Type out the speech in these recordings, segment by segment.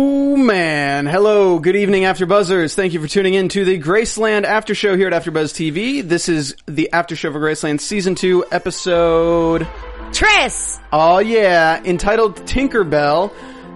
Oh man. Hello, good evening After Buzzers. Thank you for tuning in to the Graceland After Show here at AfterBuzz TV. This is the After Show for Graceland Season 2 episode Tris. Oh yeah, entitled Tinkerbell.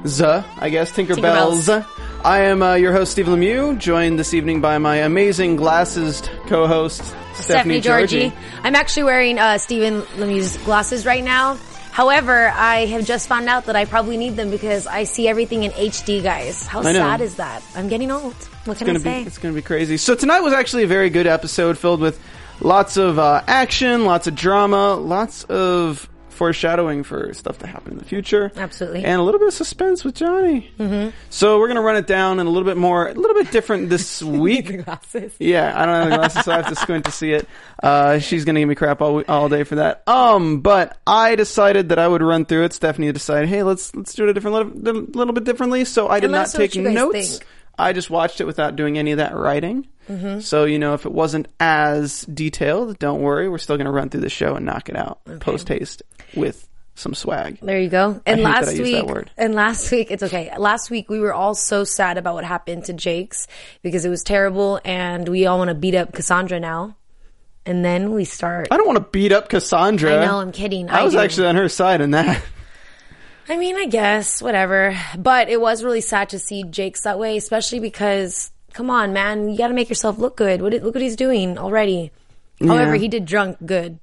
Z, I guess Tinkerbells. I am uh, your host Steve Lemieux, joined this evening by my amazing glasses co-host Stephanie, Stephanie Georgie. I'm actually wearing uh, Stephen Lemieux's glasses right now. However, I have just found out that I probably need them because I see everything in HD, guys. How sad is that? I'm getting old. What can I say? be it's gonna be crazy. So tonight was actually a very good episode filled with lots of uh, action, lots of drama, lots of foreshadowing for stuff to happen in the future. Absolutely. And a little bit of suspense with Johnny. Mm-hmm. So we're gonna run it down in a little bit more, a little bit different this week. glasses. Yeah, I don't have the glasses, so I have to squint to see it. Uh, she's gonna give me crap all all day for that. Um, but I decided that I would run through it. Stephanie decided, hey, let's let's do it a different little, little bit differently. So I did not us know what take notes. think. I just watched it without doing any of that writing. Mm-hmm. So you know, if it wasn't as detailed, don't worry. We're still gonna run through the show and knock it out post haste with some swag. There you go. And last I used that week, and last week, it's okay. Last week we were all so sad about what happened to Jakes because it was terrible, and we all want to beat up Cassandra now. And then we start. I don't want to beat up Cassandra. I know, I'm kidding. I, I was do. actually on her side in that. I mean, I guess whatever, but it was really sad to see Jakes that way, especially because, come on, man, you got to make yourself look good. What, look what he's doing already. However, he did drunk good.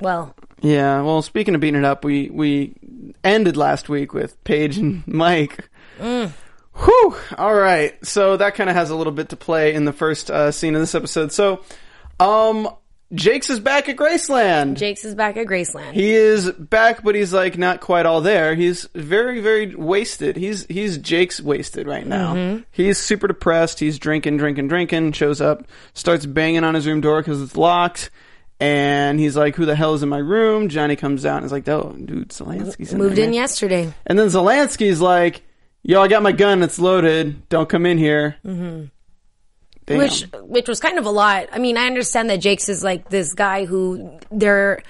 Well, Yeah, well, speaking of beating it up, we we ended last week with Paige and Mike. Mm. Whew. All right, so that kind of has a little bit to play in the first uh, scene of this episode. So, um, Jakes is back at Graceland. Jakes is back at Graceland. he is back, but he's like not quite all there. He's very, very wasted. He's he's Jake's wasted right now. Mm-hmm. He's super depressed. He's drinking, drinking, drinking. Shows up, starts banging on his room door because it's locked. And he's like, "Who the hell is in my room?" Johnny comes out and is like, "Oh, dude, Zelensky's in Moved there, in man." yesterday. And then Zelensky's like, "Yo, I got my gun. It's loaded. Don't come in here." Mm-hmm. Damn. which which was kind of a lot. I mean, I understand that Jakes is like this guy who they're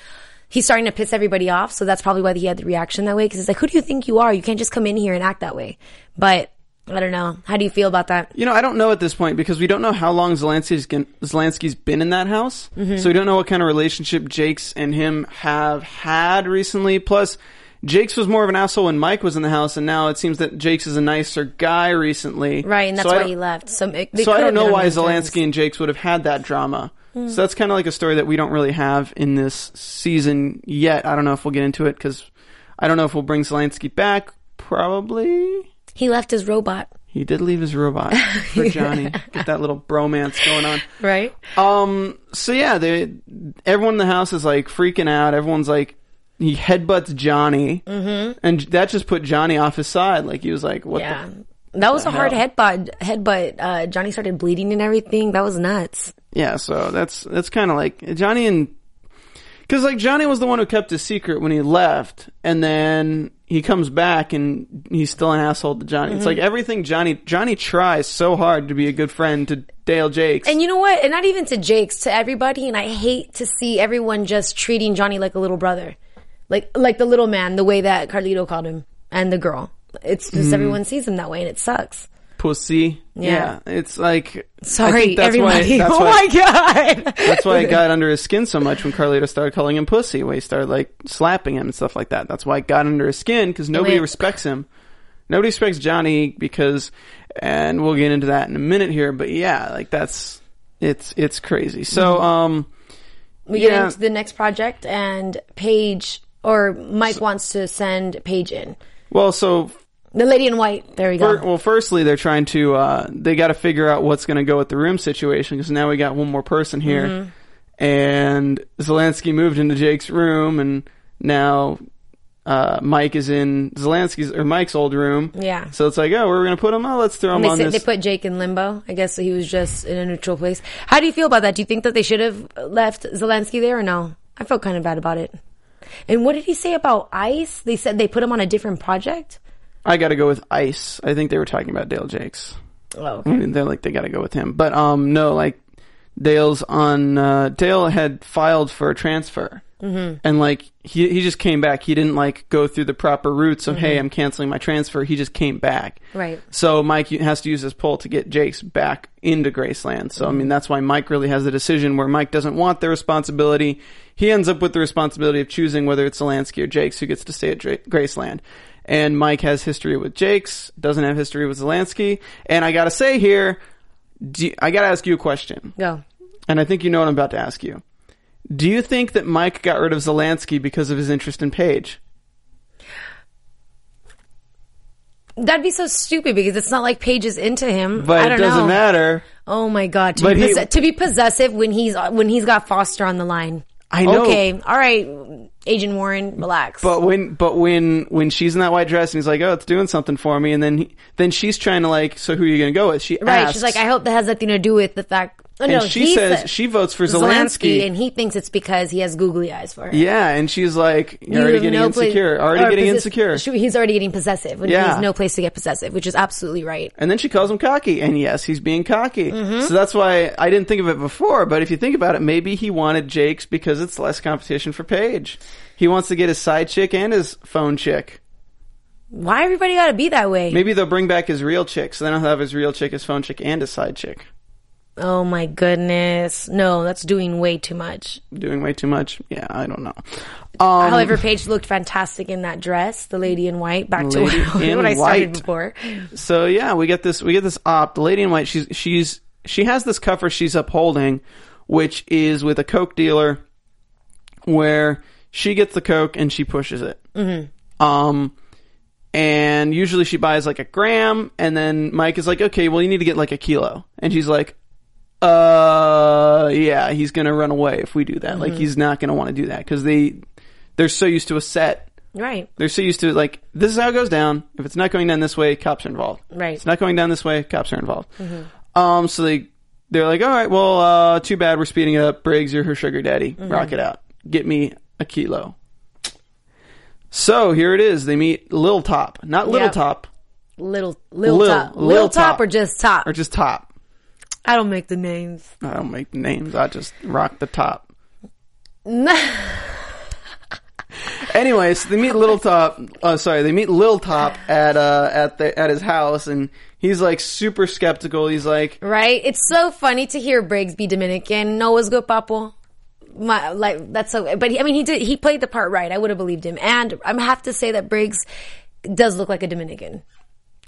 he's starting to piss everybody off, so that's probably why he had the reaction that way. Because it's like, who do you think you are? You can't just come in here and act that way. But I don't know. How do you feel about that? You know, I don't know at this point because we don't know how long Zelensky's, Zelensky's been in that house. Mm-hmm. So we don't know what kind of relationship Jakes and him have had recently. Plus, Jakes was more of an asshole when Mike was in the house, and now it seems that Jakes is a nicer guy recently. Right, and that's So why he left. So, it, So I don't know why on terms. Zelensky and Jakes would have had that drama. So that's kind of like a story that we don't really have in this season yet. I don't know if we'll get into it because I don't know if we'll bring Zelensky back. Probably. he left his robot. He did leave his robot for Johnny. Get that little bromance going on. Right. Um. So yeah, they everyone in the house is like freaking out. Everyone's like, he headbutts Johnny, mm-hmm. and that just put Johnny off his side. Like he was like, "What Yeah. the?" That was a hard hell? headbutt. Headbutt. Uh, Johnny started bleeding and everything. That was nuts. Yeah. So that's that's kind of like Johnny and because like Johnny was the one who kept his secret when he left, and then he comes back and he's still an asshole to Johnny. Mm-hmm. It's like everything Johnny Johnny tries so hard to be a good friend to Dale Jakes. And you know what? And not even to Jakes, to everybody. And I hate to see everyone just treating Johnny like a little brother, like like the little man, the way that Carlito called him, and the girl. It's just everyone sees him that way, and it sucks. pussy. Yeah. it's like Sorry, that's everybody. Why, that's oh why, my god. That's why it got under his skin so much when Carlito started calling him pussy. When he started like slapping him and stuff like that. That's why it got under his skin because nobody Wait. respects him. Nobody respects Johnny because, and we'll get into that in a minute here. But yeah, like that's it's it's crazy. So Mm-hmm. um, we get Yeah. into the next project, and Paige or Mike wants to send Paige in. Well, so The lady in white. There we go. well, firstly, they're trying to uh, they got to figure out what's going to go with the room situation because now we got one more person here, Mm-hmm. and Zelensky moved into Jake's room, and now uh, Mike is in Zelensky's or Mike's old room. Yeah. So it's like, oh, we're going to put him. Oh, let's throw him they, on this. they put Jake in limbo. I guess he was just in a neutral place. How do you feel about that? Do you think that they should have left Zelensky there or no? I felt kind of bad about it. And what did he say about ICE? They said they put him on a different project. I got to go with Ice. I think they were talking about Dale Jakes. Oh, I mean, they're like they got to go with him. But um, no, like Dale's on. Uh, Dale had filed for a transfer, mm-hmm. and like he he just came back. He didn't like go through the proper routes of hey, I'm canceling my transfer. He just came back. Right. So Mike has to use his pull to get Jakes back into Graceland. So I mean, that's why Mike really has the decision where Mike doesn't want the responsibility. He ends up with the responsibility of choosing whether it's Zelensky or Jakes who gets to stay at Dra- Graceland. And Mike has history with Jakes, doesn't have history with Zelensky. And I gotta say here, you- I gotta ask you a question. go. And I think you know what I'm about to ask you. Do you think that Mike got rid of Zelensky because of his interest in Paige? That'd be so stupid because it's not like Paige is into him. But I it doesn't know. matter. Oh my god! To, But be he- to be possessive when he's when he's got Foster on the line. I know. Okay, all right, Agent Warren, relax. But when, but when, when she's in that white dress and he's like, "Oh, it's doing something for me," and then, he, then she's trying to like, "So who are you going to go with?" She right? asks, She's like, I hope that has nothing to do with the fact. Oh, and no, she says said- she votes for Zelensky. and he thinks it's because he has googly eyes for her. yeah, and she's like, "You're You already getting no place- insecure. already getting possess- insecure." He's already getting possessive when Yeah. he has no place to get possessive, which is absolutely right. And then she calls him cocky, and yes, he's being cocky. Mm-hmm. So that's why I didn't think of it before. But if you think about it, maybe he wanted Jakes because it's less competition for Paige. He wants to get his side chick and his phone chick. Why everybody got to be that way? Maybe they'll bring back his real chick, so then he'll have his real chick, his phone chick, and his side chick. Oh my goodness, no, that's doing way too much. Doing way too much. Yeah, I don't know. Um, However, Paige looked fantastic in that dress, the lady in white. Back to Lady what, in what I started before. So yeah, we get this. We get this op. The lady in white. She's she's she has this cover she's upholding, which is with a coke dealer, where she gets the coke and she pushes it. Mm-hmm. Um, and usually she buys like a gram, and then Mike is like, okay, well you need to get like a kilo, and she's like. Uh, yeah, he's gonna run away if we do that. Like, he's not gonna want to do that because they, they're so used to a set Right. they're so used to like this is how it goes down. If it's not going down this way, cops are involved. Right. It's not going down this way, cops are involved. Um. So they they're like, all right, well, uh, too bad we're speeding it up. Briggs, you're her sugar daddy. Rock it out. Get me a kilo. So here it is. They meet Lil Top, not Little Yep. Top, Little, little Lil- top, Lil little top, Top. or just top. or just Top. I don't make the names. I don't make the names. I just rock the top. Anyways, they meet Little Top. Uh, sorry, they meet Lil Top at uh at the at his house, and he's like super skeptical. He's like, Right? It's so funny to hear Briggs be Dominican. No, was good, Papo. My, like that's so. But he, I mean, he did. He played the part right. I would have believed him. And I have to say that Briggs does look like a Dominican.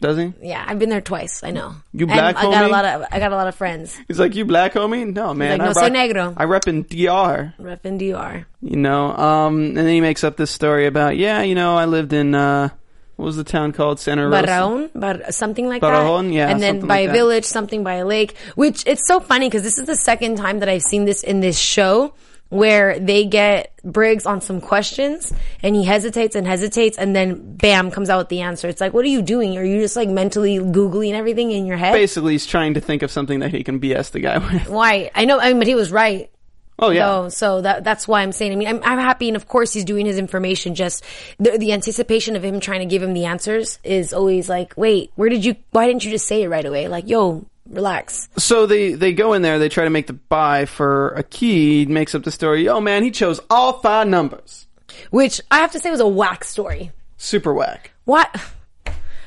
Does he? Yeah, I've been there twice. I know. You And black I got a lot of. I got a lot of friends. He's like, you black homie? No, man. like, "No, soy rock- negro." I rep in DR. Rep in DR. You know. Um, and then he makes up this story about, yeah, you know, I lived in uh, what was the town called? Santa Rosa. Barraon, Bar- something like Barraon, that. yeah, and then by like a village, something by a lake. Which it's so funny because this is the second time that I've seen this in this show where they get Briggs on some questions and he hesitates and hesitates and then bam comes out with the answer. It's like, what are you doing? Are you just like mentally googling everything in your head? Basically, he's trying to think of something that he can BS the guy with. Why? I know, I mean, but he was right. Oh yeah. So, so that that's why I'm saying. I mean, I'm, I'm happy, and of course, he's doing his information. Just the, the anticipation of him trying to give him the answers is always like, wait, where did you? Why didn't you just say it right away? Like, yo, relax. So they they go in there. They try to make the buy for a key. Makes up the story. Oh man, he chose all five numbers. Which I have to say was a whack story. Super whack. What?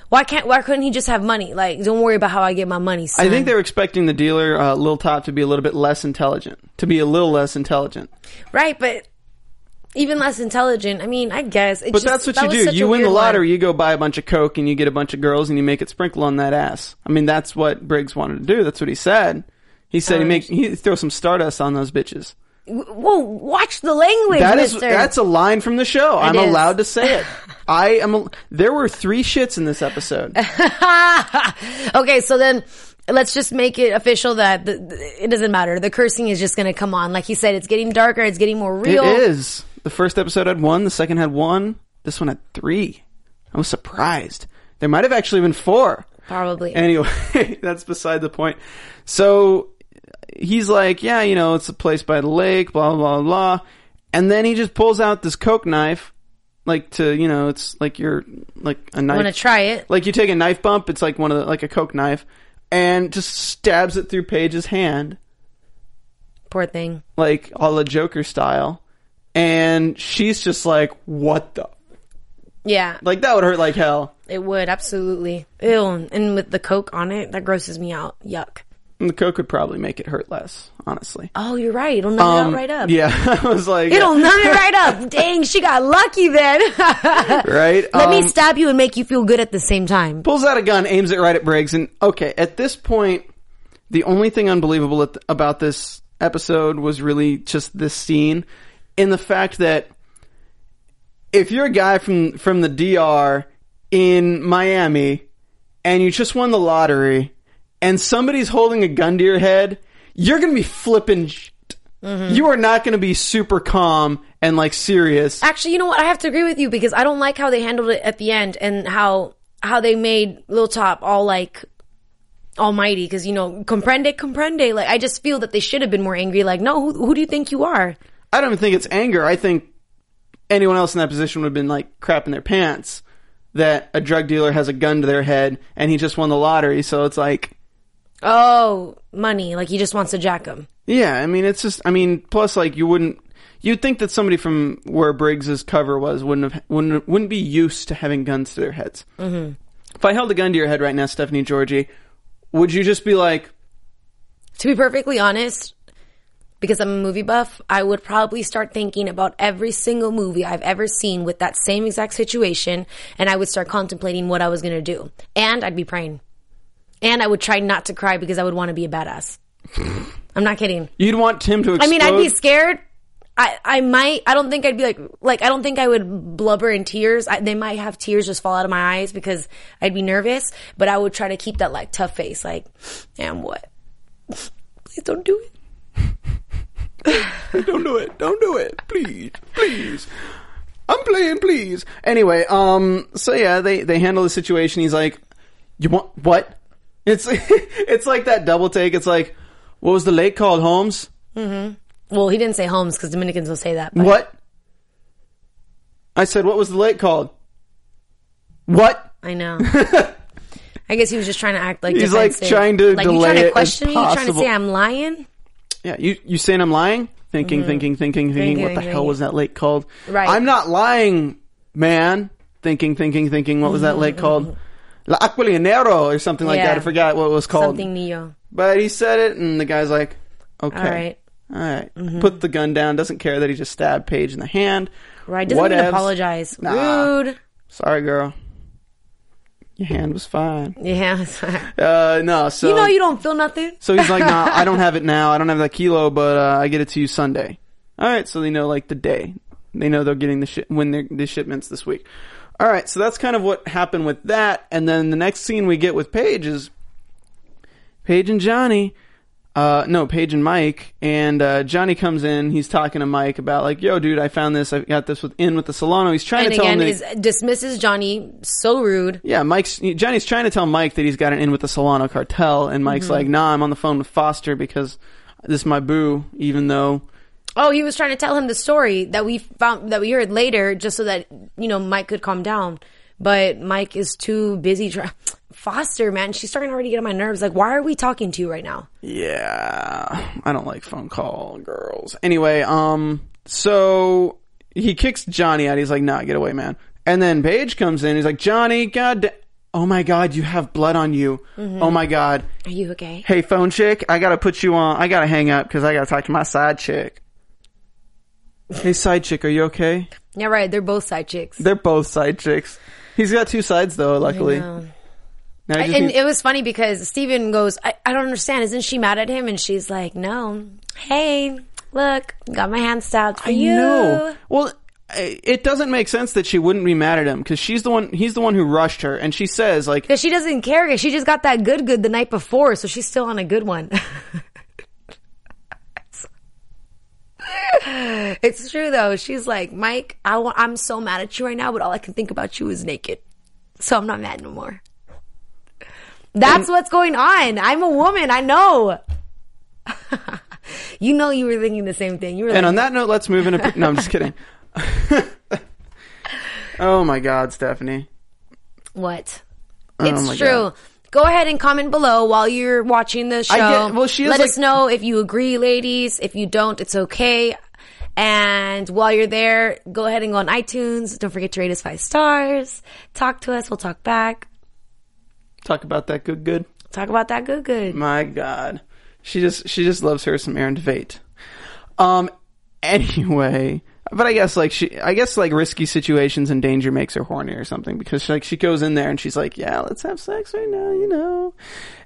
Why can't? Why couldn't he just have money? Like, don't worry about how I get my money. Son. I think they were expecting the dealer, uh, Lil Top, to be a little bit less intelligent. To be a little less intelligent. right, but even less intelligent. I mean, I guess. It's But just- that's what that you do. You win the weird one. lottery, you go buy a bunch of coke, and you get a bunch of girls, and you make it sprinkle on that ass. I mean, that's what Briggs wanted to do. That's what he said. He said he Oh, make he throw some stardust on those bitches. Well, watch the language, That is mister. that's a line from the show. I'm is. allowed to say it. I am. a- There were three shits in this episode. okay, so then let's just make it official that the, it doesn't matter. The cursing is just going to come on. Like you said, it's getting darker. It's getting more real. is. The first episode had one. The second had one. This one had three. I was surprised. There might have actually been four. Probably. Anyway, that's beside the point. So he's like, yeah, you know, it's a place by the lake, blah, blah, blah. And then he just pulls out this Coke knife, like to, you know, it's like you're, like a knife. Want to try it? Like you take a knife bump, it's like one of the, like a Coke knife, and just stabs it through Paige's hand, Poor thing. like a la Joker style. And she's just like, what the? Yeah, Like that would hurt like hell. it would absolutely. Ew, and with the coke on it, that grosses me out. Yuck. And the Coke would probably make it hurt less, honestly. Oh, you're right. It'll numb it Um, out right up. Yeah, I was like, It'll numb it right up. Dang, she got lucky then. right? Let me Um, stab you and make you feel good at the same time. pulls out a gun, aims it right at Briggs, and okay, at this point, the only thing unbelievable at about this episode was really just this scene, in the fact that if you're a guy from from the DR in Miami and you just won the lottery, and somebody's holding a gun to your head, you're gonna be flipping. Shit. Mm-hmm. You are not gonna be super calm and like serious. Actually, you know what? I have to agree with you because I don't like how they handled it at the end and how how they made Lil Top all like almighty because you know comprende comprende. Like I just feel that they should have been more angry. Like no, who, who do you think you are? I don't even think it's anger. I think anyone else in that position would have been like crapping their pants that a drug dealer has a gun to their head and he just won the lottery. So it's like, Oh, money. Like he just wants to jack him. yeah, I mean, it's just, I mean, plus like you wouldn't, you'd think that somebody from where Briggs's cover was wouldn't have, wouldn't, wouldn't be used to having guns to their heads. Mm-hmm. If I held a gun to your head right now, Stephanie Georgie, would you just be like, To be perfectly honest, because I'm a movie buff, I would probably start thinking about every single movie I've ever seen with that same exact situation, and I would start contemplating what I was going to do. And I'd be praying. And I would try not to cry because I would want to be a badass. I'm not kidding. you'd want Tim to explode? I mean, I'd be scared. I, I might, I don't think I'd be like, like, I don't think I would blubber in tears. I, they might have tears just fall out of my eyes because I'd be nervous, but I would try to keep that like tough face, like, and what? Please don't do it. don't do it. Don't do it. Please. Please. I'm playing, please. Anyway, um, so yeah, they, they handle the situation. He's like, you want, what? It's, it's like that double take. It's like, what was the lake called, Holmes? Well, he didn't say Holmes because Dominicans will say that. But What? I said, what was the lake called? What? I know. I guess he was just trying to act like He's, like, trying to like you delay trying to question me. You trying to say I'm lying? Yeah, you, you saying I'm lying? Thinking, thinking, thinking, thinking, Thinking, what the hell was that lake called? Right. I'm not lying, man. Thinking, thinking, thinking, what was that lake mm-hmm, called? Mm-hmm. La Aquilianero or something like Yeah. that. I forgot what it was called. Something Neo. But he said it, and the guy's like, okay. All right. All right. Put the gun down. Doesn't care that he just stabbed Paige in the hand. Right. Doesn't even apologize. Nah. Rude. Sorry, girl. Your hand was fine. Yeah. Uh, no, so. you know you don't feel nothing. So he's like, nah, I don't have it now. I don't have that kilo, but uh, I get it to you Sunday. All right, so they know like the day. They know they're getting the ship when they're the shipments this week. All right, so that's kind of what happened with that. And then the next scene we get with Paige is Paige and Johnny. Uh, no, Paige and Mike. And uh, Johnny comes in. He's talking to Mike about like, yo, dude, I found this. I got this with, in with the Solano. He's trying And to tell again, him that. dismisses Johnny so rude. Yeah, Mike's Johnny's trying to tell Mike that he's got an in with the Solano cartel, and Mike's like, "Nah, I'm on the phone with Foster because this is my boo." Even though, Oh, he was trying to tell him the story that we found that we heard later, just so that you know Mike could calm down. But Mike is too busy. Try- Foster, man, she's starting to already get on my nerves. Like, why are we talking to you right now? yeah, I don't like phone call girls. Anyway, um, so he kicks Johnny out. He's like, "Nah, get away, man." And then Paige comes in. He's like, "Johnny, God, da- oh my God, you have blood on you. Oh my God." Are you okay? Hey, phone chick, I gotta put you on. I gotta hang up because I gotta talk to my side chick. Hey, side chick, are you okay? Yeah, right. They're both side chicks. They're both side chicks. He's got two sides though, luckily. Know. Now I- and it was funny because Steven goes, I, I don't understand. Isn't she mad at him? And she's like, no. Hey, look, got my hand stabbed for I you. know. Well, it doesn't make sense that she wouldn't be mad at him because she's the one. He's the one who rushed her, and she says like, Because she doesn't care. 'cause She just got that good good the night before, so she's still on a good one. it's true though. She's like, Mike, I want, I'm so mad at you right now, but all I can think about you is naked. So I'm not mad no more. That's what's going on. I'm a woman. I know. you know you were thinking the same thing. You were And like, on that note, let's move into. no, I'm just kidding. oh my God, Stephanie. What? Oh It's true. God. Go ahead and comment below while you're watching the show. Get- well, she Let like- us know if you agree, ladies. If you don't, it's okay. And while you're there, go ahead and go on iTunes. Don't forget to rate us five stars. Talk to us. We'll talk back. Talk about that good, good. Talk about that good, good. My God, she just she just loves her some Aaron Tveit. Um. Anyway, but I guess like she, I guess like risky situations and danger makes her horny or something because she, like she goes in there and she's like, yeah, let's have sex right now, you know.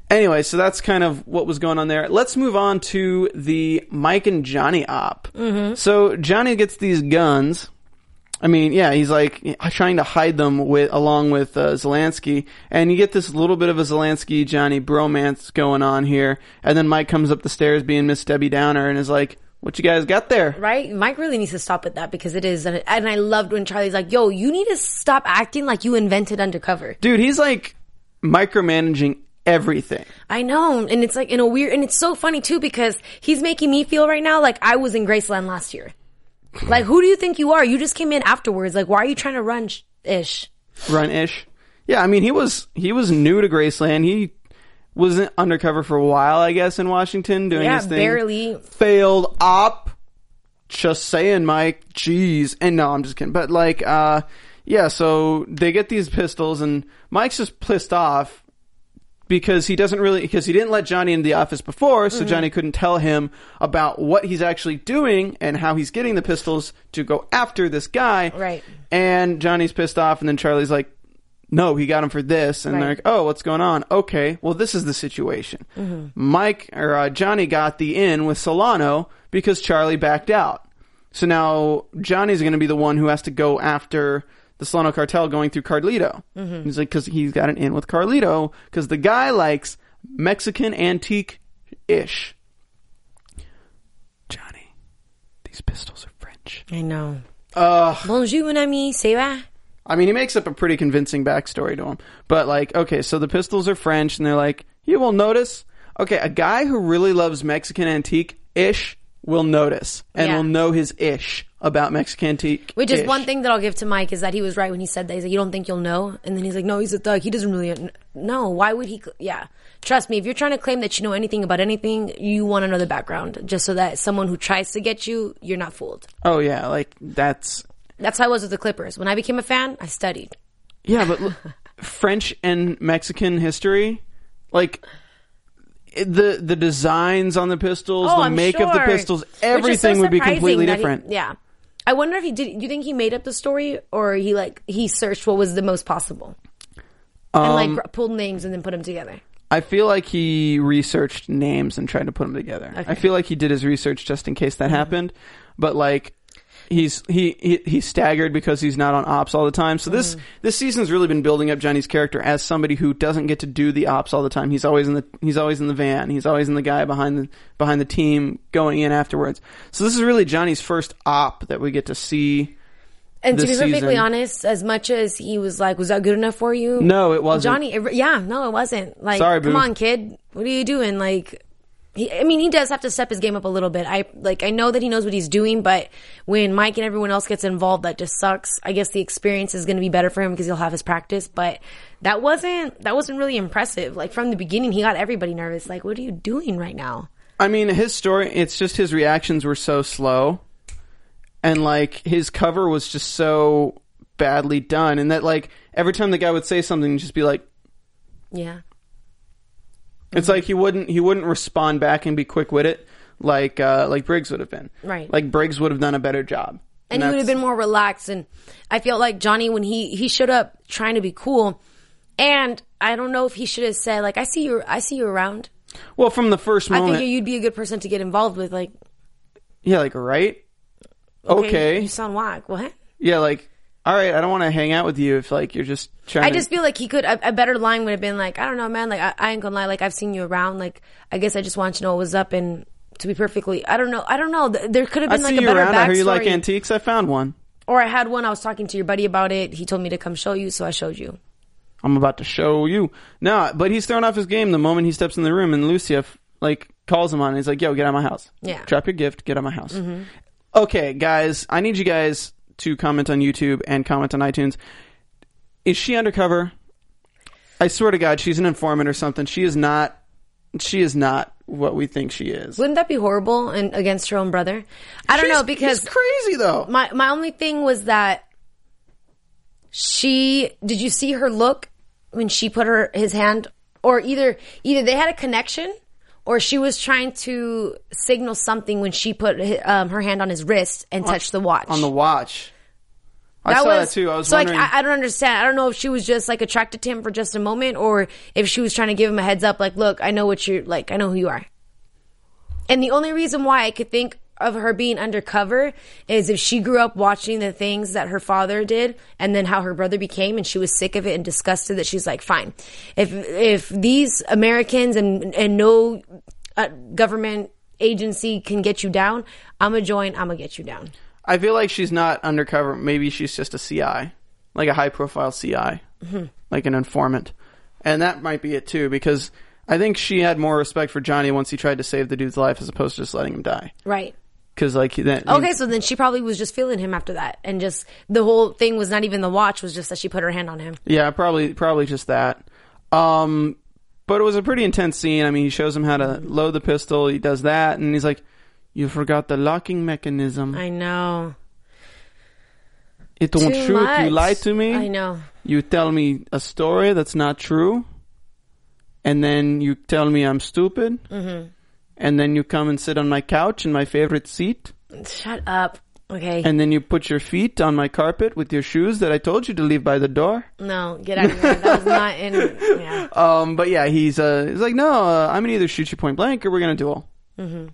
Anyway, so that's kind of what was going on there. Let's move on to the Mike and Johnny op. Mm-hmm. So Johnny gets these guns. I mean, yeah, he's like trying to hide them with along with uh, Zelensky, and you get this little bit of a Zelensky Johnny bromance going on here. And then Mike comes up the stairs being Miss Debbie Downer and is like, "What you guys got there?" Right? Mike really needs to stop with that because it is. And I loved when Charlie's like, yo, you need to stop acting like you invented undercover. Dude, he's like micromanaging everything. I know. And it's like in a weird, and it's so funny too because he's making me feel right now like I was in Graceland last year. Like, who do you think you are? You just came in afterwards. Like, why are you trying to run sh- ish? Run ish. Yeah, I mean, he was he was new to Graceland. He was undercover for a while, I guess, in Washington doing Yeah, his thing. barely. failed op. Just saying, Mike. Jeez. And no, I'm just kidding. But like, uh, yeah. So they get these pistols, and Mike's just pissed off because he doesn't really because he didn't let Johnny into the office before, so Johnny couldn't tell him about what he's actually doing and how he's getting the pistols to go after this guy. Right. And Johnny's pissed off, and then Charlie's like, "No, he got him for this," and they're like, "Oh, what's going on?" Okay, well, this is the situation. Mm-hmm. Mike or uh, Johnny got the in with Solano because Charlie backed out. So now Johnny's going to be the one who has to go after the Solano cartel going through Carlito. Mm-hmm. He's like, because he's got an in with Carlito because the guy likes Mexican antique ish. Johnny, these pistols are French. I know. Ugh. Bonjour, mon ami. C'est va? I mean, he makes up a pretty convincing backstory to him. But like, okay, so the pistols are French, and they're like, you will notice. Okay, a guy who really loves Mexican antique ish will notice and Yeah. will know his ish about Mexican antique. Which is one thing that I'll give to Mike is that he was right when he said that. He's like, you don't think you'll know? And then he's like, no, he's a thug. He doesn't really know. Why would he? cl- Yeah. Trust me, if you're trying to claim that you know anything about anything, you want to know the background just so that someone who tries to get you, you're not fooled. Oh yeah, like that's That's how I was with the Clippers. When I became a fan, I studied. yeah, but look, French and Mexican history, like. The the designs on the pistols, the Oh, I'm make of the pistols, is so everything would be completely that he- different. yeah. I wonder if he did. You think he made up the story, or he like he searched what was the most possible, and Um, like pulled names and then put them together? I feel like he researched names and tried to put them together. Okay. Mm-hmm. I feel like he did his research just in case that happened, but like he's he, he he's staggered because he's not on ops all the time. So this mm. this season's really been building up Johnny's character as somebody who doesn't get to do the ops all the time. He's always in the he's always in the van. He's always in the guy behind the behind the team going in afterwards. So this is really Johnny's first op that we get to see. And to be perfectly season. honest, as much as he was like, "Was that good enough for you?" No, it wasn't. Johnny, it, yeah, no, it wasn't. Like, Sorry, come boo. on, kid, what are you doing? Like, he, I mean, he does have to step his game up a little bit. I like, I know that he knows what he's doing, but when Mike and everyone else gets involved, that just sucks. I guess the experience is going to be better for him because he'll have his practice. But that wasn't that wasn't really impressive. Like from the beginning, he got everybody nervous. Like, what are you doing right now? I mean, his story, it's just his reactions were so slow. And, like, his cover was just so badly done. And that, like, every time the guy would say something, he'd just be like, Yeah, it's like he wouldn't, he wouldn't respond back and be quick with it like, uh, like Briggs would have been. Right. Like, Briggs would have done a better job. and he would have been more relaxed. And I felt like Johnny when he he showed up trying to be cool, and I don't know if he should have said like, "I see you, I see you around. Well, from the first moment, I think you'd be a good person to get involved with." Like, Yeah, like right. Okay. You sound whack. What? Yeah, like all right. I don't want to hang out with you if like you're just trying. I to, just feel like he could. A, a better line would have been like, I don't know, man. Like, I, I ain't gonna lie. Like, I've seen you around. Like, I guess I just want you to know what was up. And to be perfectly, I don't know. I don't know. There could have I been like see a you better around. I heard you like antiques. I found one. Or I had one. I was talking to your buddy about it. He told me to come show you, so I showed you. I'm about to show you. No, but he's thrown off his game the moment he steps in the room, and Lucia like calls him on. And he's like, "Yo, get out of my house. Yeah. Mm-hmm. drop your gift. Get out of my house." Okay, guys, I need you guys to comment on YouTube and comment on iTunes. Is she undercover? I swear to God, she's an informant or something. She is not. She is not what we think she is. Wouldn't that be horrible and against her own brother? I don't know because crazy though. my my only thing was that she did you see her look when she put her his hand or either either they had a connection or she was trying to signal something when she put um, her hand on his wrist and touched the watch on the watch. I saw that too. I was so wondering. like I, I don't understand. I don't know if she was just like attracted to him for just a moment, or if she was trying to give him a heads up, like, look, I know what you're like. I know who you are. And the only reason why I could think of her being undercover is if she grew up watching the things that her father did, and then how her brother became, and she was sick of it and disgusted that she's like, fine, if if these Americans and and no uh, government agency can get you down, I'm gonna join. I'm gonna get you down. I feel like she's not undercover. Maybe she's just a CI, like a high profile CI, Mm-hmm. like an informant. And that might be it too, because I think she had more respect for Johnny once he tried to save the dude's life as opposed to just letting him die. Right. Because, like, then. Okay, so then she probably was just feeling him after that, and just the whole thing was not even the watch; was just that she put her hand on him. Yeah, probably, probably just that. Um, but it was a pretty intense scene. I mean, he shows him how to load the pistol. He does that, and he's like, "You forgot the locking mechanism. I know. it won't Too shoot. You much. lied to me. I know. you tell me a story that's not true, and then you tell me I'm stupid, Mm-hmm. And then you come and sit on my couch in my favorite seat, Shut up. Okay. and then you put your feet on my carpet with your shoes that I told you to leave by the door. no, get out of here. That was not in. Yeah. Um, but yeah, he's uh, he's like, no, uh, I'm gonna either shoot you point blank or we're gonna duel. Mm-hmm.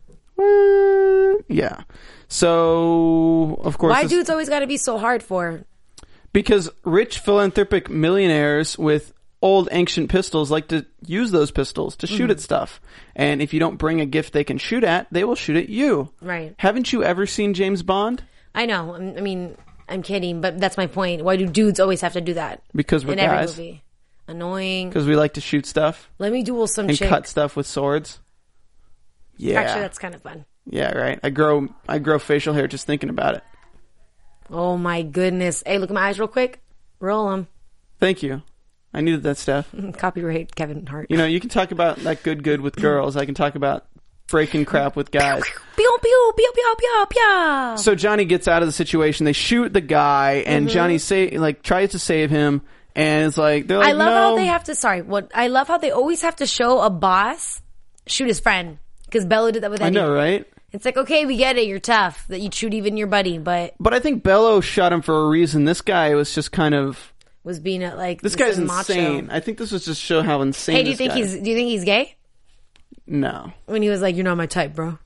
yeah. So of course, Why this- dudes always got to be so hard for? because rich philanthropic millionaires with old ancient pistols like to use those pistols to Mm-hmm. shoot at stuff. And if you don't bring a gift they can shoot at, they will shoot at you. Right. Haven't you ever seen James Bond? I know. I'm- mean, I'm kidding, but that's my point. Why do dudes always have to do that Because we're in every guys. movie? Annoying. Because we like to shoot stuff Let me duel some and chick. cut stuff with swords. Yeah. Actually, that's kind of fun. yeah, right. I grow I grow facial hair just thinking about it. Oh my goodness! Hey, look at my eyes real quick. Roll them. Thank you. I needed that stuff. Copyright Kevin Hart. You know, you can talk about that good good with girls. I can talk about breaking crap with guys. Pew pew pew pew pew pew. So Johnny gets out of the situation. They shoot the guy, Mm-hmm. and Johnny say like tries to save him, and it's like they're like, I love no. how they have to. Sorry, what I love how they always have to show a boss shoot his friend because Bello did that with I Eddie. know, right? It's like okay, we get it. You're tough that you shoot even your buddy, but But I think Bello shot him for a reason. This guy was just kind of was being a, like this guy's macho. insane. I think this was just show how insane. Hey, do you think guy he's do you think he's gay? no, When he was like, "You're not my type, bro."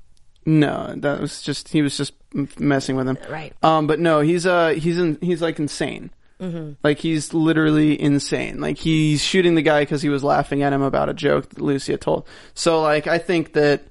no? That was just he was just messing with him, Right. Um, but no, he's uh he's in he's like insane. Mm-hmm. Like he's literally insane. Like he's shooting the guy because he was laughing at him about a joke that Lucia told. So like I think that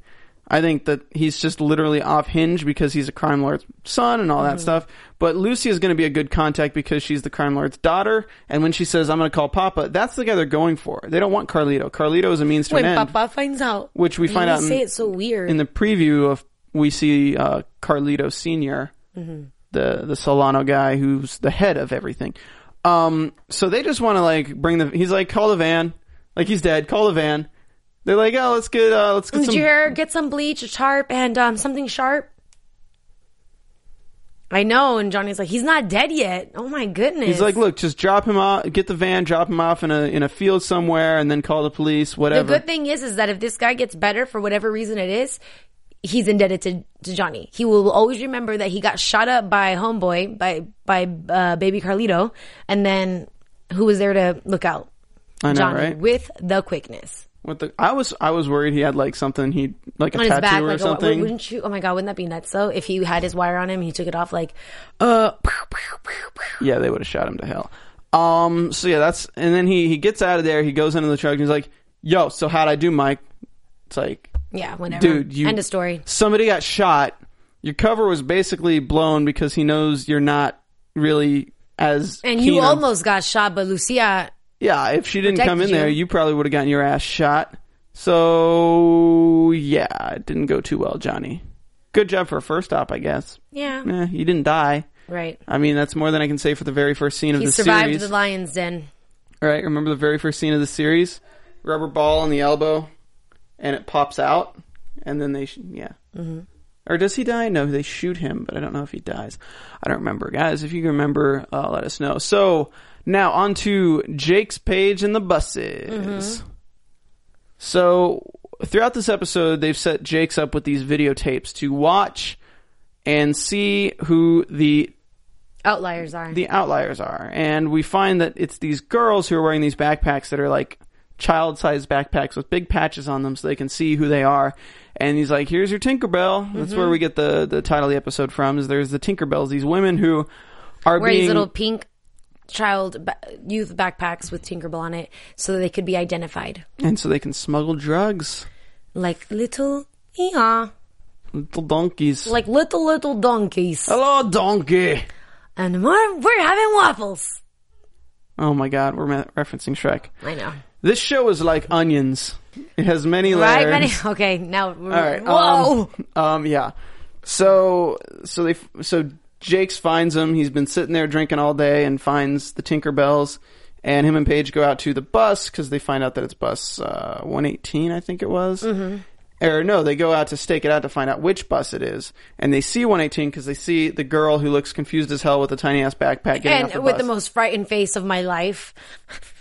I think that he's just literally off hinge because he's a crime lord's son and all Mm-hmm. that stuff. But Lucy is going to be a good contact because she's the crime lord's daughter. And when she says I'm going to call Papa, that's the guy they're going for. They don't want Carlito. Carlito is a means to When an end. Papa finds out, Which we find out in- say it so weird. in the preview of we see uh, Carlito Senior, Mm-hmm. the the Solano guy who's the head of everything. Um, so they just want to like bring the. He's like, call the van, like he's dead. Call the van. They're like, oh, let's get uh, let's get Did some. you hear? Get some bleach, a sharp, and um, something sharp. I know, and Johnny's like, he's not dead yet. Oh my goodness. He's like, look, just drop him off, get the van, drop him off in a in a field somewhere, and then call the police, Whatever. the good thing is, is that if this guy gets better for whatever reason it is, he's indebted to, to Johnny. He will always remember that he got shot up by homeboy, by by uh, baby Carlito, and then who was there to look out? I know, Johnny right? with the quickness. With the, I was I was worried he had like something he like a on his tattoo back, or like something. wouldn't you? Oh my god, wouldn't that be nuts though? If he had his wire on him, he took it off like, uh, Yeah, they would have shot him to hell. Um. So yeah, that's and then he he gets out of there. He goes into the truck and he's like, "Yo, so how'd I do, Mike?" It's like, yeah, whatever. dude, you end of story. Somebody got shot. Your cover was basically blown because he knows you're not really as And you on- almost got shot, but Lucia, yeah. If she didn't come in there, you. you probably would have gotten your ass shot. So yeah, it didn't go too well, Johnny. Good job for a first stop, I guess. yeah, Eh, you didn't die. right. I mean, that's more than I can say for the very first scene of He the series. He survived the lion's den. Right? Remember the very first scene of the series? Rubber ball on the elbow, and it pops out, and then they, sh- yeah. Mm-hmm. Or does he die? No, they shoot him, but I don't know if he dies. I don't remember, guys. If you remember, uh, let us know. So now on to Jakes Paige and the buses. So throughout this episode, they've set Jake's up with these videotapes to watch and see who the Outliers are. the outliers are. And we find that it's these girls who are wearing these backpacks that are like child sized backpacks with big patches on them so they can see who they are. And he's like, here's your Tinkerbell. That's Mm-hmm. where we get the, the title of the episode from is there's the Tinkerbells, these women who are Wear being, these little pink child ba- youth backpacks with Tinkerbell on it, so that they could be identified and so they can smuggle drugs. like little yeah, Little donkeys. like little little donkeys. Hello, donkey. And we're, we're having waffles. Oh my god, we're referencing Shrek. I know. This show is like onions. It has many layers. Right. Manny? Okay, now. All right. Whoa. Um, um, yeah. So, so they, so Jakes finds him. He's been sitting there drinking all day and finds the Tinkerbells. And him and Paige go out to the bus because they find out that it's bus uh, 118, I think it was. Mm-hmm. Or no, they go out to stake it out to find out which bus it is. And they see 118 because they see the girl who looks confused as hell with a tiny ass backpack getting off and the with bus. the most frightened face of my life.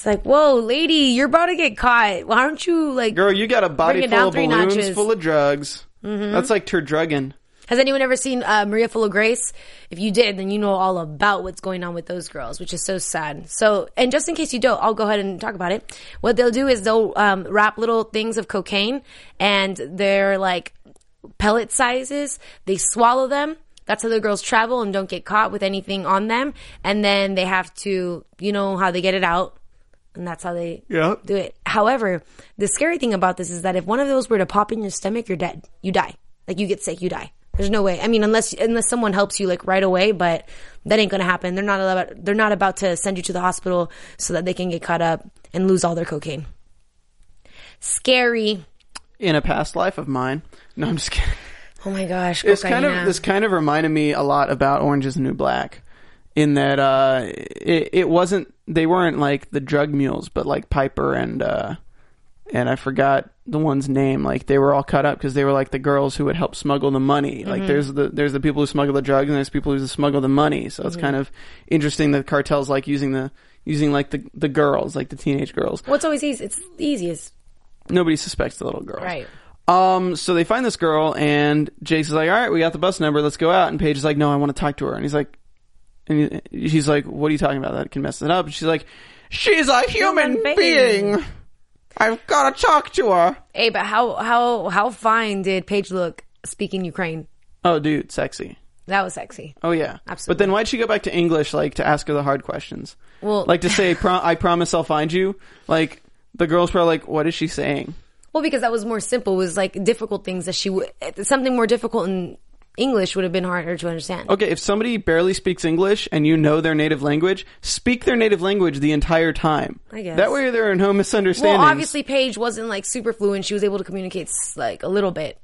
it's like, whoa, lady, you're about to get caught. Why don't you like? Girl, you got a body full of balloons notches. full of drugs. That's like Turdrugging. Has anyone ever seen uh, Maria Full of Grace? If you did, then you know all about what's going on with those girls, which is so sad. So, and just in case you don't, I'll go ahead and talk about it. What they'll do is they'll um, wrap little things of cocaine, and they're like pellet sizes. They swallow them. That's how the girls travel and don't get caught with anything on them. And then they have to, you know, how they get it out. And that's how they Yep. do it. However, the scary thing about this is that if one of those were to pop in your stomach, you're dead. You die. Like you get sick, you die. There's no way. I mean, unless unless someone helps you like right away, but that ain't gonna happen. They're not about. They're not about to send you to the hospital so that they can get caught up and lose all their cocaine. Scary. In a past life of mine. No, I'm just kidding. Oh my gosh. This kind of this kind of reminded me a lot about Orange is the New Black, in that uh, it, it wasn't they weren't like the drug mules, but like Piper and uh, and I forgot the one's name. Like they were all cut up because they were like the girls who would help smuggle the money. Mm-hmm. Like there's the there's the people who smuggle the drugs and there's people who smuggle the money. So Mm-hmm. it's kind of interesting that cartels like using the using like the the girls, like the teenage girls. What's always easy? It's the easiest. Nobody suspects the little girls. Right. Um, so they find this girl, and Jake's like, "All right, we got the bus number. Let's go out." And Paige is like, "No, I want to talk to her." And he's like, and he, she's like, "What are you talking about? That can mess it up." And she's like, "She's a human, Human being. being. I've got to talk to her." Hey, but how how how fine did Paige look speaking Ukraine? Oh, dude, sexy. That was sexy. Oh yeah, Absolutely. But then why'd she go back to English, like to ask her the hard questions? Well- like to say, Pro- "I promise I'll find you." Like the girl's probably like, "What is she saying?" Well, because that was more simple. It was like difficult things that she would something more difficult in English would have been harder to understand. Okay, if somebody barely speaks English and you know their native language, speak their native language the entire time. I guess. That way there are no misunderstandings. Well, obviously Paige wasn't like super fluent. She was able to communicate like a little bit.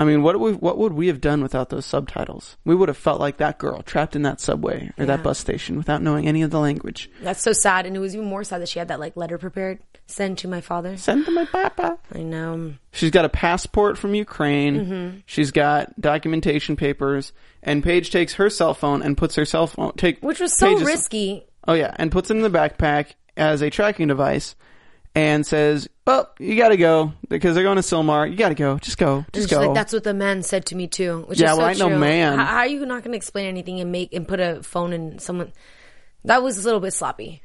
I mean, what would we, what would we have done without those subtitles? We would have felt like that girl trapped in that subway or that bus station without knowing any of the language. That's so sad, and it was even more sad that she had that like letter prepared send to my father. Send to my papa. I know. She's got a passport from Ukraine. Mm-hmm. She's got documentation papers, and Paige takes her cell phone and puts her cell phone take Which was so Paige's- risky. Oh yeah, and puts it in the backpack as a tracking device, and says, "Well, you got to go because they're going to Sylmar. You got to go. Just go. Just go." like, that's what the man said to me too. Which Yeah, is so well, I no true. man. How, how are you not going to explain anything and make and put a phone in someone? That was a little bit sloppy.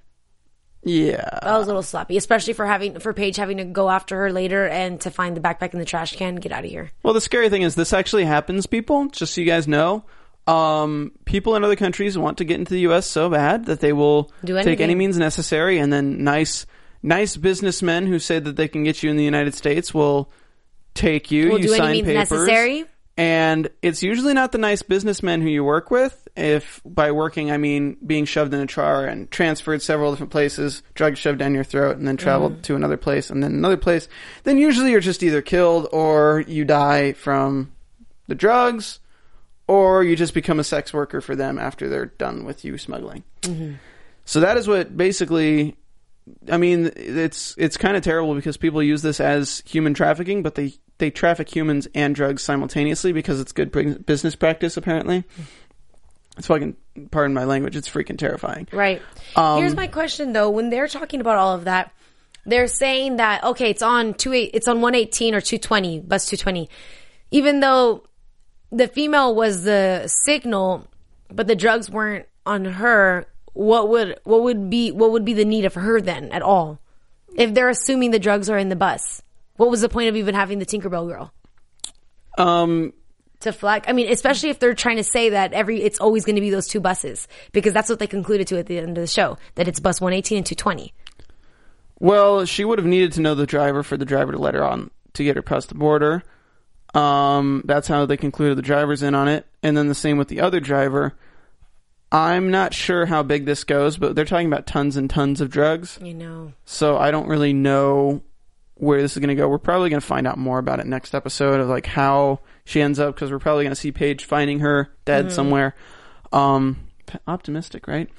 Yeah. That was a little sloppy, especially for having for Paige having to go after her later and to find the backpack in the trash can. Get out of here. Well, the scary thing is this actually happens, people. Just so you guys know, um, people in other countries want to get into the U.S. so bad that they will take any means necessary, and then nice, nice businessmen who say that they can get you in the United States will take you. Will you sign papers, necessary. and it's usually not the nice businessmen who you work with. If by working I mean being shoved in a car and transferred several different places, drugs shoved down your throat, and then traveled Mm-hmm. to another place, and then another place, then usually you're just either killed or you die from the drugs, or you just become a sex worker for them after they're done with you smuggling. So that is what basically. I mean, it's it's kind of terrible because people use this as human trafficking, but they they traffic humans and drugs simultaneously because it's good business practice. Apparently, it's fucking. Pardon my language. It's freaking terrifying. Right. Um, Here's my question though. When they're talking about all of that, they're saying that okay, it's on two eight, it's on one eighteen or two twenty, bus two twenty. Even though the female was the signal, but the drugs weren't on her. What would what would be what would be the need of her then at all? If they're assuming the drugs are in the bus, what was the point of even having the Tinkerbell girl Um, to flag? I mean, especially if they're trying to say that every it's always going to be those two buses because that's what they concluded to at the end of the show that it's bus one eighteen and two twenty. Well, she would have needed to know the driver for the driver to let her on to get her past the border. Um, that's how they concluded the driver's in on it, and then the same with the other driver. I'm not sure how big this goes, but they're talking about tons and tons of drugs, You know. so I don't really know where this is going to go. We're probably going to find out more about it next episode of like how she ends up because we're probably going to see Paige finding her dead somewhere. Um, optimistic, right?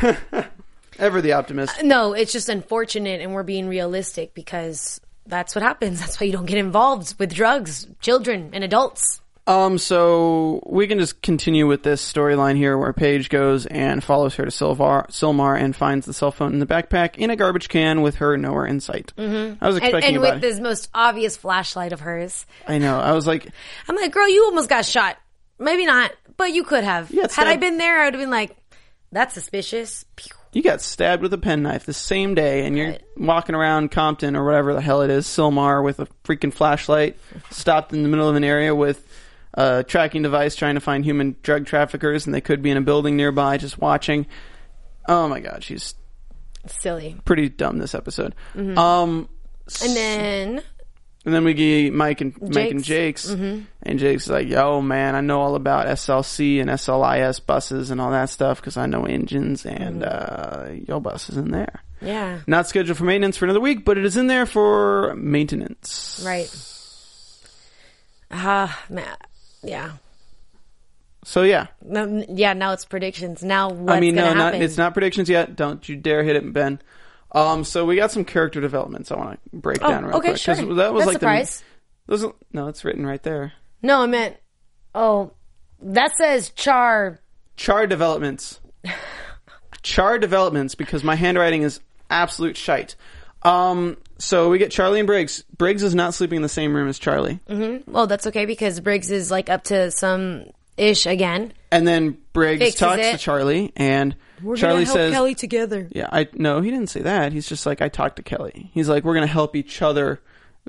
Ever the optimist. No, it's just unfortunate, and we're being realistic because that's what happens. That's why you don't get involved with drugs, children, and adults. Um, so we can just continue with this storyline here where Paige goes and follows her to Silvar, Sylmar and finds the cell phone in the backpack in a garbage can with her nowhere in sight. Mm-hmm. I was expecting and about with this most obvious flashlight of hers. I know. I was like, I'm like, girl, you almost got shot. Maybe not, but you could have. Yeah, Had stab- I been there, I would have been like, that's suspicious. Pew. you got stabbed with a penknife the same day and you're walking around Compton or whatever the hell it is, Sylmar with a freaking flashlight, stopped in the middle of an area with a tracking device trying to find human drug traffickers and they could be in a building nearby just watching. Oh my god, she's Silly. pretty dumb this episode. Mm-hmm. Um, And then, And then we get Mike and Mike and Jakes. Jake's, Mm-hmm. and Jake's like, "Yo, man, I know all about SLC and SLIS buses and all that stuff because I know engines and Mm-hmm. uh, your bus is in there. yeah, Not scheduled for maintenance for another week, but it is in there for maintenance. right. Ah, man. Yeah. So yeah, No, yeah, now it's predictions. Now what's I mean, no, not happen? it's not predictions yet. Don't you dare hit it, Ben. Um, so we got some character developments I want to break Oh, down real okay, quick sure. that was That's like surprise. the those, no, it's written right there. No, I meant. Oh, that says char. Char developments. Char developments because my handwriting is absolute shite. Um, so we get Charlie and Briggs. Briggs is not sleeping in the same room as Charlie. Well, that's okay because Briggs is like up to some ish again. And then Briggs Fixes talks it. to Charlie and Charlie says, Kelly together. "Yeah, I no, he didn't say that. He's just like I talked to Kelly. He's like we're going to help each other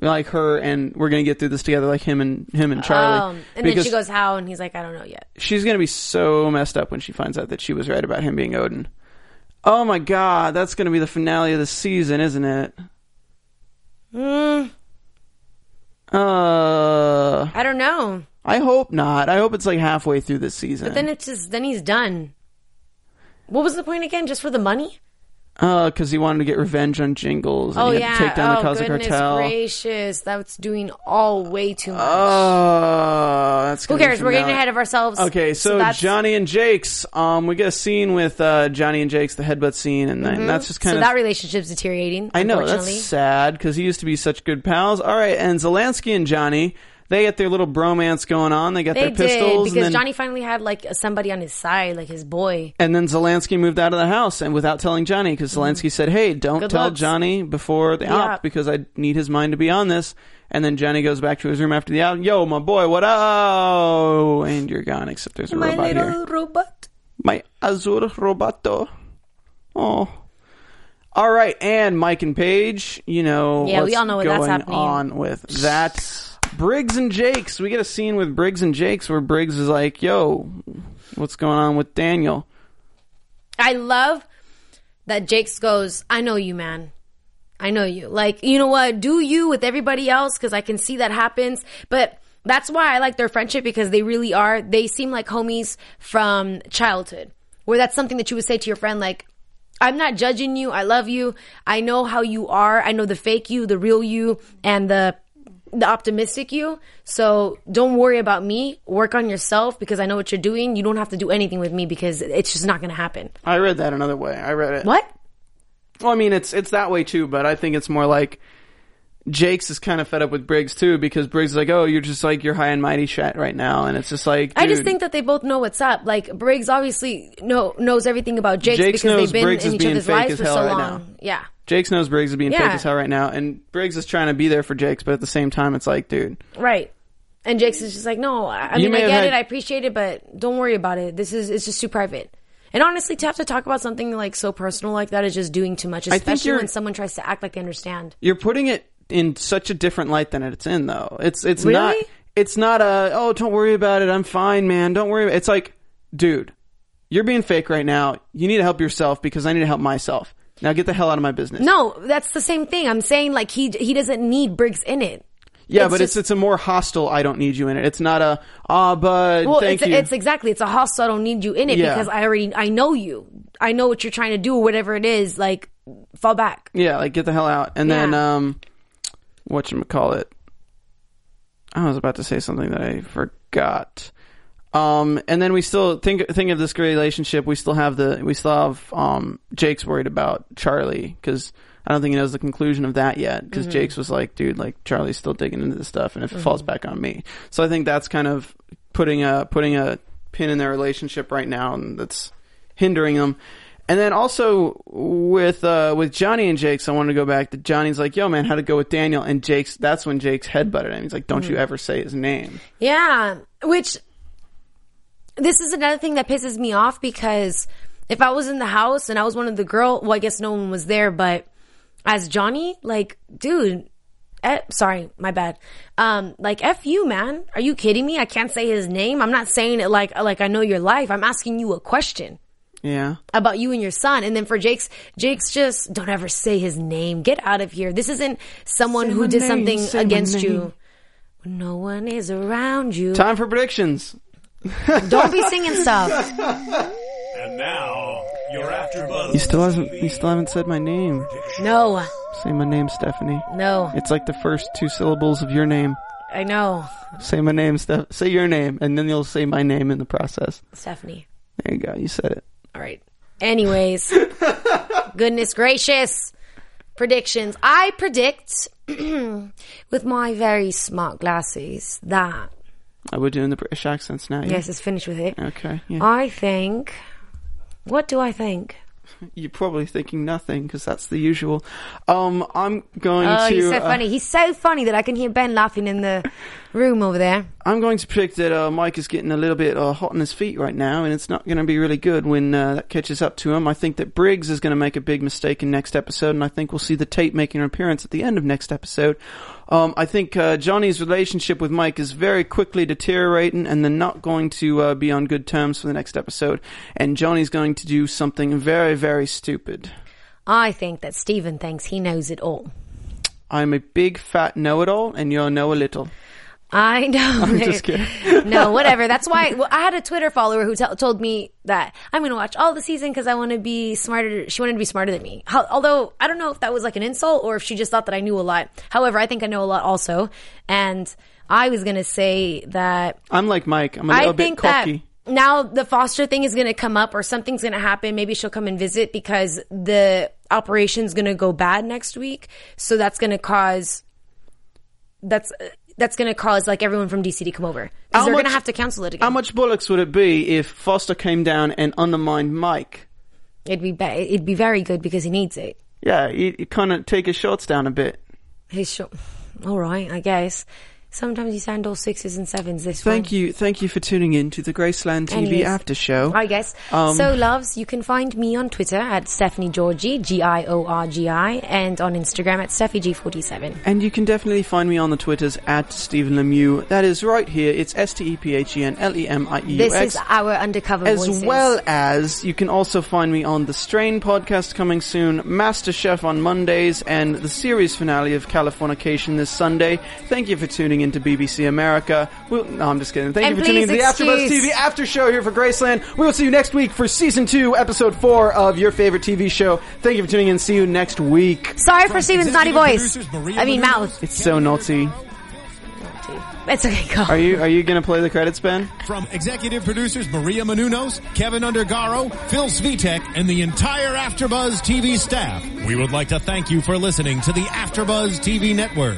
like her and we're going to get through this together like him and him and Charlie." Um, and then she goes, "How?" And he's like, "I don't know yet." she's going to be so messed up when she finds out that she was right about him being Odin. Oh my god, that's going to be the finale of the season, isn't it? Mm, Uh, I don't know. I hope not. I hope it's like halfway through this season. But then it's just then he's done. What was the point again? Just for the money? Uh, because he wanted to get revenge on Jangles. And Oh he had yeah. to take down oh the Cosmic goodness Cartel. gracious, that's doing all way too much. Oh, that's Who cares? We're getting ahead of ourselves. Okay, so, that's- Johnny and Jakes. Um, we get a scene with uh Johnny and Jakes, the headbutt scene, and then that's just kind Mm-hmm. so of. that relationship's deteriorating. I know that's sad because he used to be such good pals. All right, and Zelensky and Johnny, they get their little bromance going on. They got They their did pistols, because and then Johnny finally had like somebody on his side, like his boy. and then Zelensky moved out of the house and without telling Johnny because Zelensky said, "Hey, don't Mm-hmm. Good tell looks. Johnny before the Yeah. op because I need his mind to be on this." And then Johnny goes back to his room after the op. Yo, my boy, what up? And you're gone. Except there's a robot here. robot. My Azur Roboto. Oh. All right, and Mike and Paige, you know, Yeah, we all know what that's going happening. on with that. Briggs and Jakes, we get a scene with Briggs and Jakes where Briggs is like, "Yo, what's going on with Daniel?" I love that Jakes goes, I know you, man. I know you. Like, you know what? Do you with everybody else? Because I can see that happens. But that's why I like their friendship because they really are. They seem like homies from childhood, where that's something that you would say to your friend, like, I'm not judging you. I love you. I know how you are. I know the fake you, the real you, and the the optimistic you. So don't worry about me. Work on yourself because I know what you're doing. You don't have to do anything with me because it's just not going to happen. I read that another way. I read it. What? Well, I mean, it's it's that way too, but I think it's more like Jakes is kind of fed up with Briggs too because Briggs is like, "Oh, you're just like you're high and mighty shit right now," and it's just like, I just think that they both know what's up. Like Briggs obviously know knows everything about Jakes, Jakes because they've been Briggs in each other's lives for so right long. now. Yeah. Jakes knows Briggs is being fake as hell right now, and Briggs is trying to be there for Jakes, but at the same time, it's like, dude, Right. And Jakes is just like, no, I I You mean, I get had- it, I appreciate it, but don't worry about it. This is, it's just too private. And honestly, to have to talk about something like so personal like that is just doing too much, especially when someone tries to act like they understand. you're putting it in such a different light than it's in, though. It's it's Really? not it's not a oh, don't worry about it, I'm fine, man. Don't worry. It's like, dude, you're being fake right now. You need to help yourself because I need to help myself. Now get the hell out of my business. No, that's the same thing. I'm saying like he he doesn't need Briggs in it. Yeah, It's but it's just- it's a more hostile. I don't need you in it. It's not a ah, but Well, thank it's, you. it's exactly it's a hostile. I don't need you in it Yeah. because I already I know you. I know what you're trying to do, whatever it is. Like, fall back. yeah, like get the hell out. And then um, what you call it? I was about to say something that I forgot. Um, and then we still think think of this great relationship. We still have the we still have um Jake's worried about Charlie because I don't think he knows the conclusion of that yet. Mm-hmm. Because Jakes was like, dude, like Charlie's still digging into this stuff, and if it falls back on me, so I think that's kind of putting a putting a pin in their relationship right now, and that's hindering them. And then also with uh, with Johnny and Jakes, I wanted to go back to Johnny's like, "Yo, man, how'd it go with Daniel?" And Jakes that's when Jakes head butted him. He's like, "Don't Mm-hmm. you ever say his name." Yeah, which this is another thing that pisses me off because if I was in the house and I was one of the girl, well, I guess no one was there, but as Johnny, like, dude, eh, sorry, my bad. Um, like, f you, man. Are you kidding me? I can't say his name. I'm not saying it like like I know your life. I'm asking you a question Yeah, about you and your son. And then for Jakes, Jake's just don't ever say his name. Get out of here. This isn't someone Say who did name, something say against you. no one is around you. time for predictions. Don't be singing stuff. And now, your AfterBuzz. You still hasn't you still haven't said my name. No, Say my name, Stephanie. no, It's like the first two syllables of your name. I know, Say my name, Steph. Say your name, and then you'll say my name in the process. Stephanie. There you go. You said it. All right. Anyways, goodness gracious. Predictions. I predict with my very smart glasses that I we're doing the British accents now. Yeah? yes, it's finished with it. Okay. Yeah. I think. What do I think? You're probably thinking nothing because that's the usual. Um, I'm going Oh, to. he's so uh, funny. He's so funny that I can hear Ben laughing in the room over there. I'm going to predict that uh, Mike is getting a little bit uh, hot on his feet right now, and it's not going to be really good when uh, that catches up to him. I think that Briggs is going to make a big mistake in next episode, and I think we'll see the tape making an appearance at the end of next episode. Um, I think uh, Johnny's relationship with Mike is very quickly deteriorating, and they're not going to uh, be on good terms for the next episode. And Johnny's going to do something very, very stupid. I think that Stephen thinks he knows it all. I'm a big fat know-it-all, and you're know-a-little. I know. I'm just kidding. no, whatever. That's why well, I had a Twitter follower who t- told me that I'm going to watch all the season because I want to be smarter. She wanted to be smarter than me. How, although I don't know if that was like an insult or if she just thought that I knew a lot. However, I think I know a lot also. And I was going to say that I'm like Mike. I'm a little I think bit cocky. that now the foster thing is going to come up or something's going to happen. Maybe she'll come and visit because the operation's going to go bad next week. So that's going to cause that's that's going to cause like everyone from DC to come over because they're going to have to cancel it again. How much bollocks would it be if Foster came down and undermined Mike? It'd be ba- it'd be very good because he needs it. Yeah, you, kind of take his shots down a bit. He's sure. All right, I guess. Sometimes you sound all sixes and sevens. This Thank one. you, thank you for tuning in to the Graceland TV Anyways, after show. I guess. Um, so, loves, you can find me on Twitter at Stephanie Giorgi, G I O R G I, and on Instagram at SteffiG47. And you can definitely find me on the Twitters at Stephen Lemieux. That is right here. It's S T E P H E N L E M I E U This is our undercover As voices. well as you can also find me on the Strain podcast coming soon, Master Chef on Mondays, and the series finale of Californication this Sunday. Thank you for tuning in to BBC America. We'll, no, I'm just kidding. Thank And you for tuning in to the AfterBuzz TV after show here for Graceland. We will see you next week for season two, episode four of your favorite TV show. Thank you for tuning in. See you next week. Sorry for Stephen's naughty executive voice. I mean, mouth. It's so naughty. It's okay, go. Are you are you gonna play the credits, Ben? From executive producers Maria Menounos, Kevin Undergaro, Phil Svitek, and the entire AfterBuzz TV staff, we would like to thank you for listening to the AfterBuzz TV network.